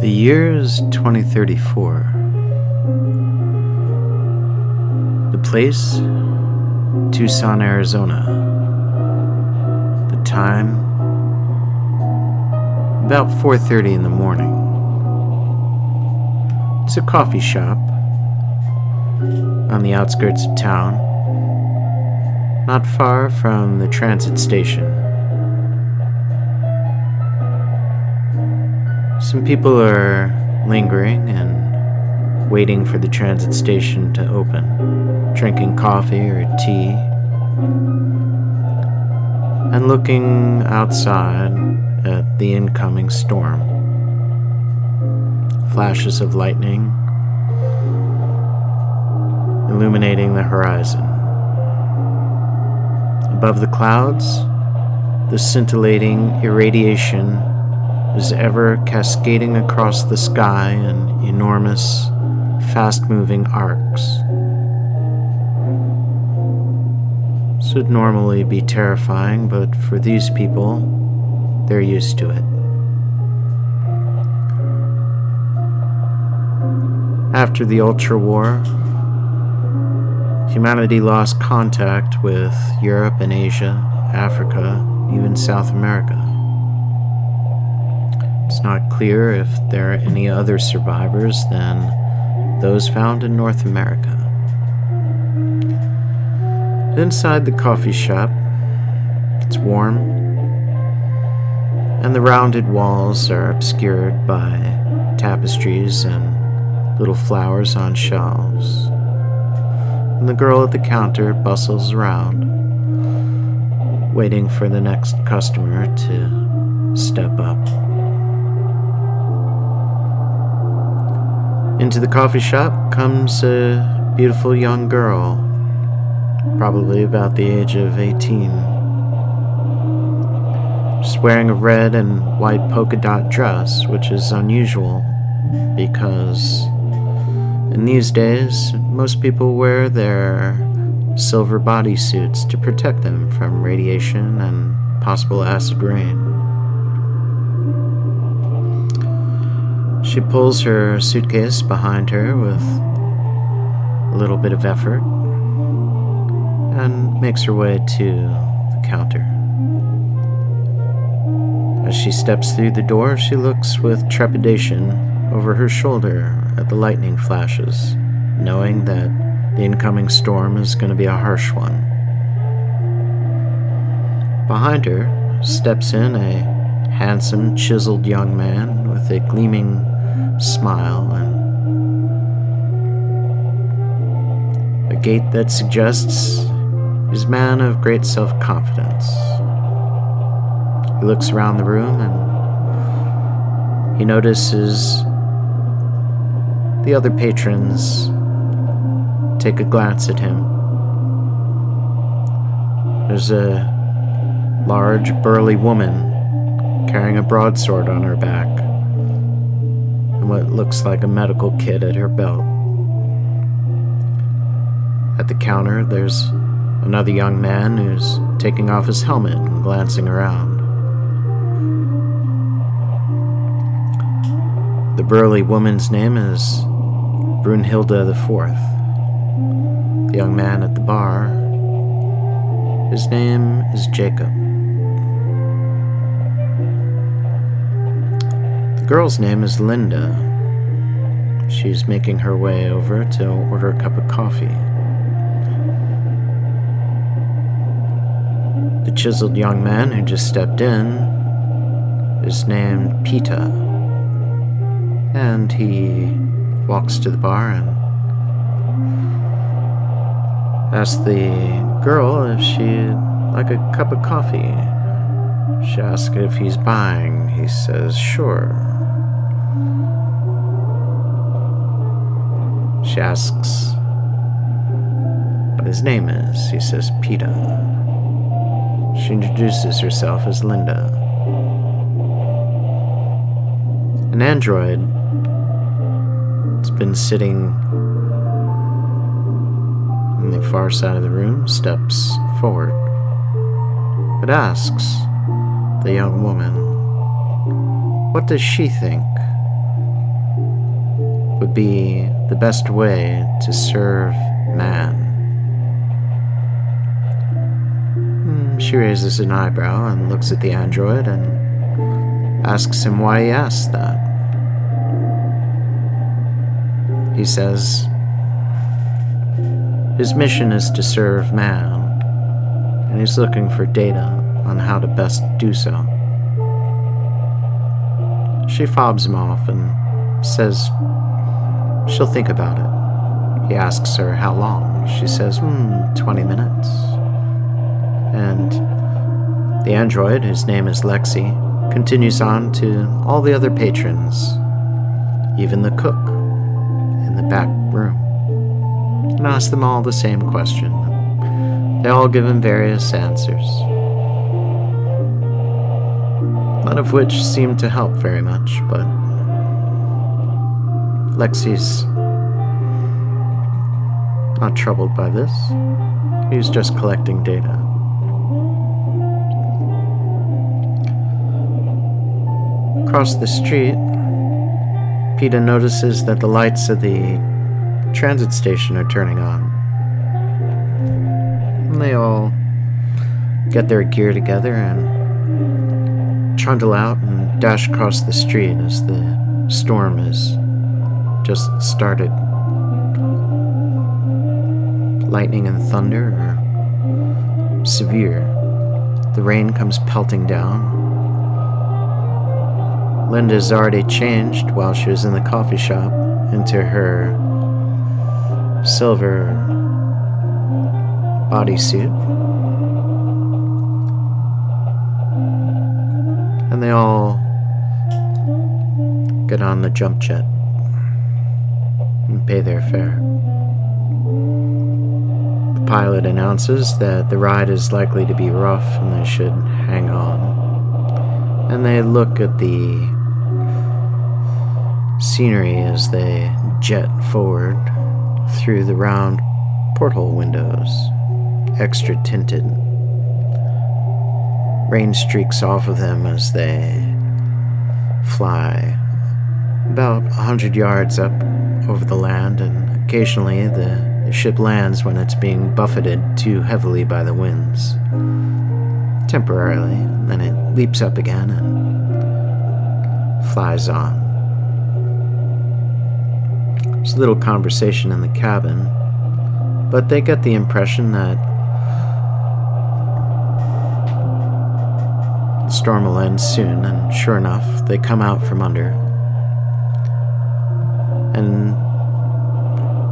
The year is 2034. The place, Tucson, Arizona. The time, about 4:30 in the morning. It's a coffee shop on the outskirts of town, not far from the transit station. Some people are lingering and waiting for the transit station to open, drinking coffee or tea, and looking outside at the incoming storm. Flashes of lightning illuminating the horizon. Above the clouds, the scintillating irradiation is ever cascading across the sky in enormous, fast moving arcs. This would normally be terrifying, but for these people, they're used to it. After the Ultra War, humanity lost contact with Europe and Asia, Africa, even South America. Not clear if there are any other survivors than those found in North America. Inside the coffee shop, it's warm, and the rounded walls are obscured by tapestries and little flowers on shelves. And the girl at the counter bustles around, waiting for the next customer to step up. Into the coffee shop comes a beautiful young girl, probably about the age of 18. She's wearing a red and white polka dot dress, which is unusual because in these days, most people wear their silver bodysuits to protect them from radiation and possible acid rain. She pulls her suitcase behind her with a little bit of effort and makes her way to the counter. As she steps through the door, she looks with trepidation over her shoulder at the lightning flashes, knowing that the incoming storm is going to be a harsh one. Behind her steps in a handsome, chiseled young man with a gleaming smile and a gait that suggests he's a man of great self confidence. He looks around the room and he notices the other patrons take a glance at him. There's a large, burly woman carrying a broadsword on her back and what looks like a medical kit at her belt. At the counter, there's another young man who's taking off his helmet and glancing around. The burly woman's name is Brunhilde the Fourth. The young man at the bar, his name is Jacob. Girl's name is Linda. She's making her way over to order a cup of coffee. The chiseled young man who just stepped in is named Pita, and he walks to the bar and asks the girl if she'd like a cup of coffee. She asks if he's buying. He says, sure. She asks what his name is. He says Pita. She introduces herself as Linda. An android has been sitting on the far side of the room, steps forward, but asks the young woman, What does she think would be the best way to serve man. Hmm, she raises an eyebrow and looks at the android and asks him why he asked that. He says, his mission is to serve man, and he's looking for data on how to best do so. She fobs him off and says she'll think about it. He asks her how long. She says, hmm, 20 minutes. And the android, whose name is Lexi, continues on to all the other patrons, even the cook in the back room and asks them all the same question. They all give him various answers, none of which seem to help very much, but Lexi's not troubled by this. He's just collecting data. Across the street, Peeta notices that the lights of the transit station are turning on. And they all get their gear together and trundle out and dash across the street as the storm has just started. Lightning and thunder are severe. The rain comes pelting down. Linda's already changed while she was in the coffee shop into her silver bodysuit. And they all get on the jump jet pay their fare. The pilot announces that the ride is likely to be rough and they should hang on. And they look at the scenery as they jet forward through the round porthole windows, extra tinted. Rain streaks off of them as they fly about a hundred yards up over the land, and occasionally the, ship lands when it's being buffeted too heavily by the winds. Temporarily, then it leaps up again and flies on. There's a little conversation in the cabin, but they get the impression that the storm will end soon, and sure enough, they come out from under.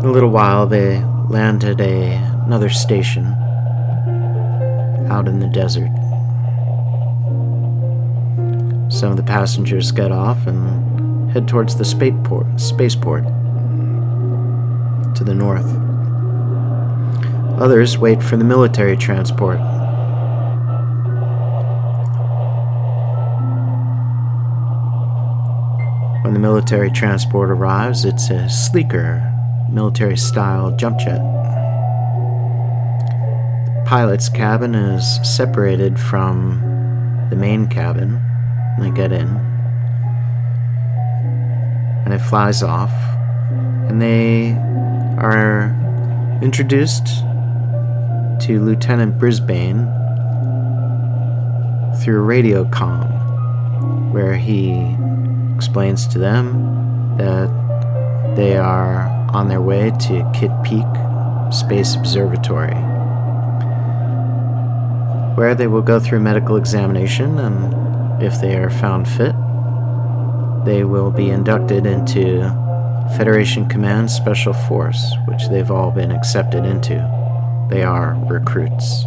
A little while, they landed a, another station out in the desert. Some of the passengers get off and head towards the spaceport. spaceport to the north. Others wait for the military transport. When the military transport arrives, it's a sleeker, military style jump jet. The pilot's cabin is separated from the main cabin. They get in, and it flies off, and they are introduced to Lieutenant Brisbane through radio com, where he explains to them that they are on their way to Kitt Peak Space Observatory, where they will go through medical examination and, if they are found fit, they will be inducted into Federation Command Special Force, which they've all been accepted into. They are recruits.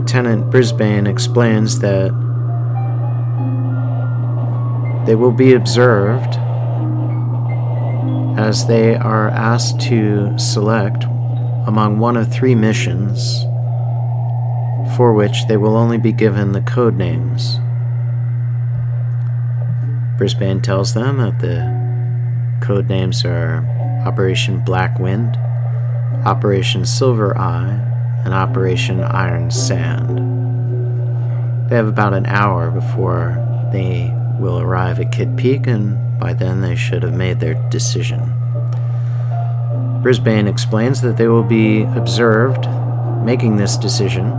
Lieutenant Brisbane explains that they will be observed as they are asked to select among one of three missions for which they will only be given the code names. Brisbane tells them that the code names are Operation Black Wind, Operation Silver Eye, and Operation Iron Sand. They have about an hour before they will arrive at Kitt Peak, and by then they should have made their decision. Brisbane explains that they will be observed making this decision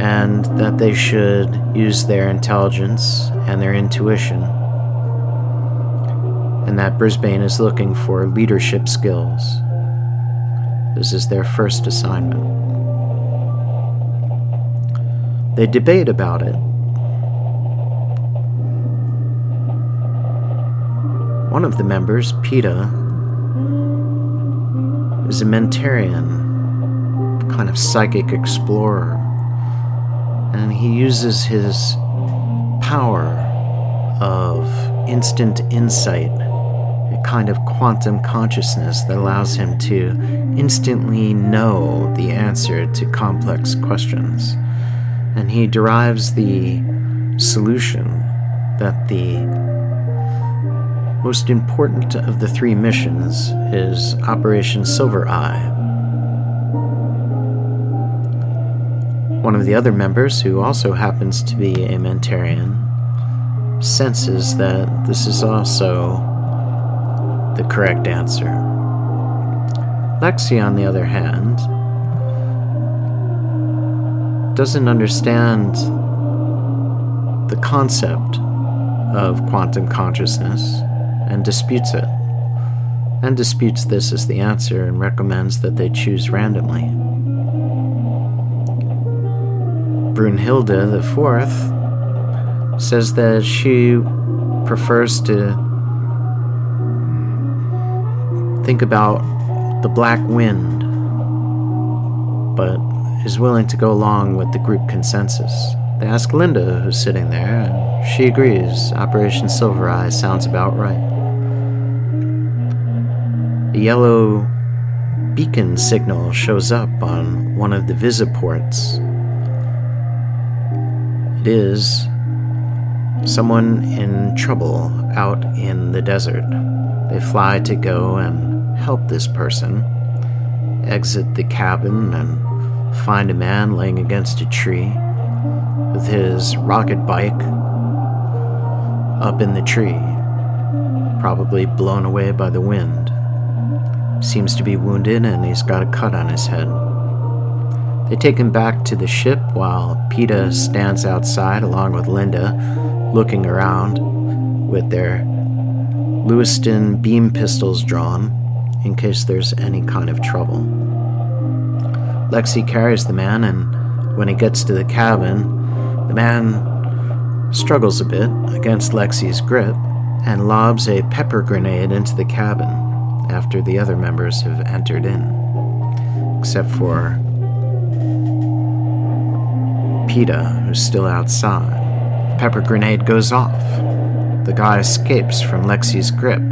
and that they should use their intelligence and their intuition, and that Brisbane is looking for leadership skills. This is their first assignment. They debate about it. One of the members, Peta, is a Mentarian, kind of psychic explorer and he uses his power of instant insight, kind of quantum consciousness that allows him to instantly know the answer to complex questions. And he derives the solution that the most important of the three missions is Operation Silver Eye One of the other members, who also happens to be a Mentarian, senses that this is also the correct answer. Lexi, on the other hand, doesn't understand the concept of quantum consciousness and disputes it, and disputes this as the answer and recommends that they choose randomly. Brunhilde IV says that she prefers to think about the black wind, but is willing to go along with the group consensus. They ask Linda, who's sitting there, and she agrees. Operation Silver Eye sounds about right. A yellow beacon signal shows up on one of the visiports it is someone in trouble out in the desert. They fly to go and help this person, exit the cabin, and find a man laying against a tree with his rocket bike up in the tree, probably blown away by the wind. Seems to be wounded and he's got a cut on his head. They take him back to the ship while Peta stands outside along with Linda, looking around with their Lewiston beam pistols drawn in case there's any kind of trouble. Lexi carries the man, and when he gets to the cabin, the man struggles a bit against Lexi's grip and lobs a pepper grenade into the cabin after the other members have entered in, except for Peta, who's still outside. The pepper grenade goes off. The guy escapes from Lexi's grip,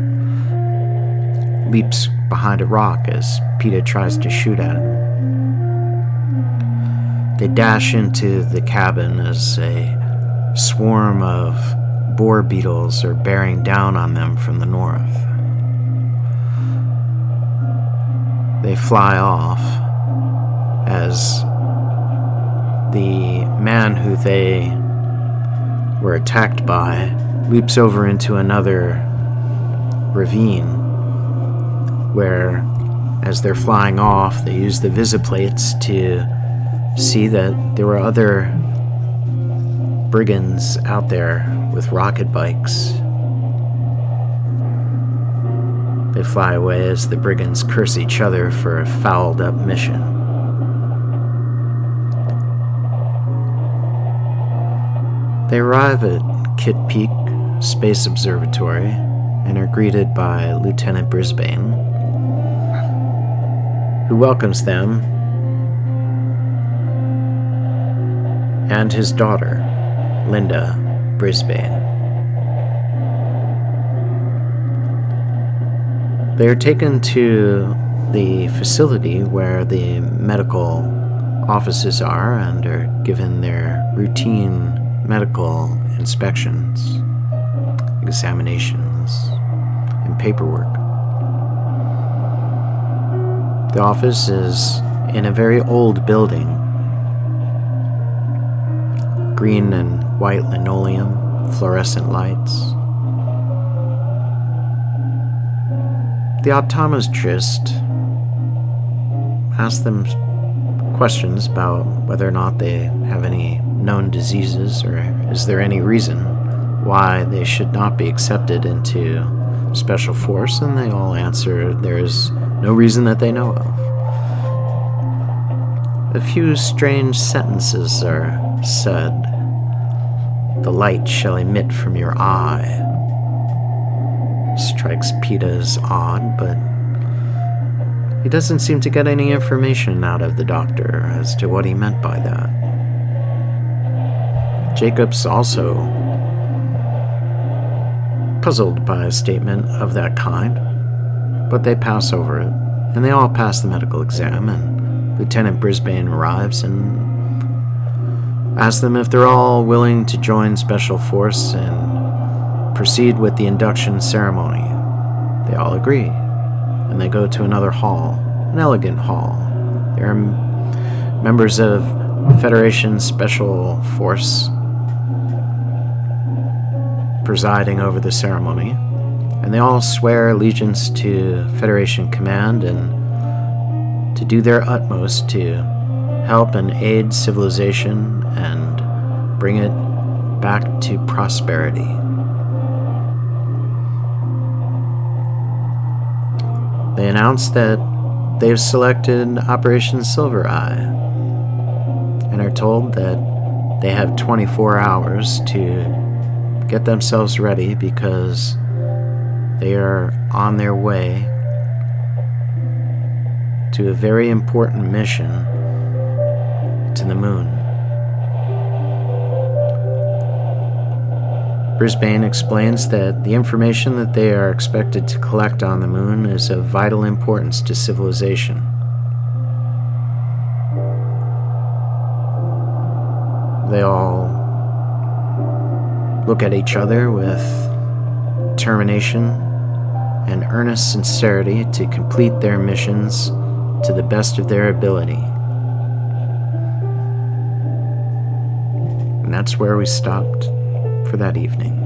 leaps behind a rock as Peta tries to shoot at him. They dash into the cabin as a swarm of boar beetles are bearing down on them from the north. They fly off as the man who they were attacked by leaps over into another ravine where, as they're flying off, they use the visiplates to see that there were other brigands out there with rocket bikes. They fly away as the brigands curse each other for a fouled up mission. They arrive at Kitt Peak Space Observatory and are greeted by Lieutenant Brisbane, who welcomes them and his daughter, Linda Brisbane. They are taken to the facility where the medical offices are and are given their routine medical inspections, examinations, and paperwork. The office is in a very old building green and white linoleum, fluorescent lights. The optometrist asked them questions about whether or not they have any known diseases or is there any reason why they should not be accepted into special force, and they all answer there is no reason that they know of. A few strange sentences are said. The light shall emit from your eye. Strikes Peeta as odd, but he doesn't seem to get any information out of the doctor as to what he meant by that. Jacob's also puzzled by a statement of that kind, but they pass over it, and they all pass the medical exam, and Lieutenant Brisbane arrives and asks them if they're all willing to join Special Force and proceed with the induction ceremony. They all agree, and they go to another hall, an elegant hall. There are members of Federation Special Force presiding over the ceremony, and they all swear allegiance to Federation Command and to do their utmost to help and aid civilization and bring it back to prosperity. They announce that they've selected Operation Silver Eye and are told that they have 24 hours to get themselves ready because they are on their way to a very important mission to the moon. Brisbane explains that the information that they are expected to collect on the moon is of vital importance to civilization. They all look at each other with determination and earnest sincerity to complete their missions to the best of their ability. And that's where we stopped for that evening.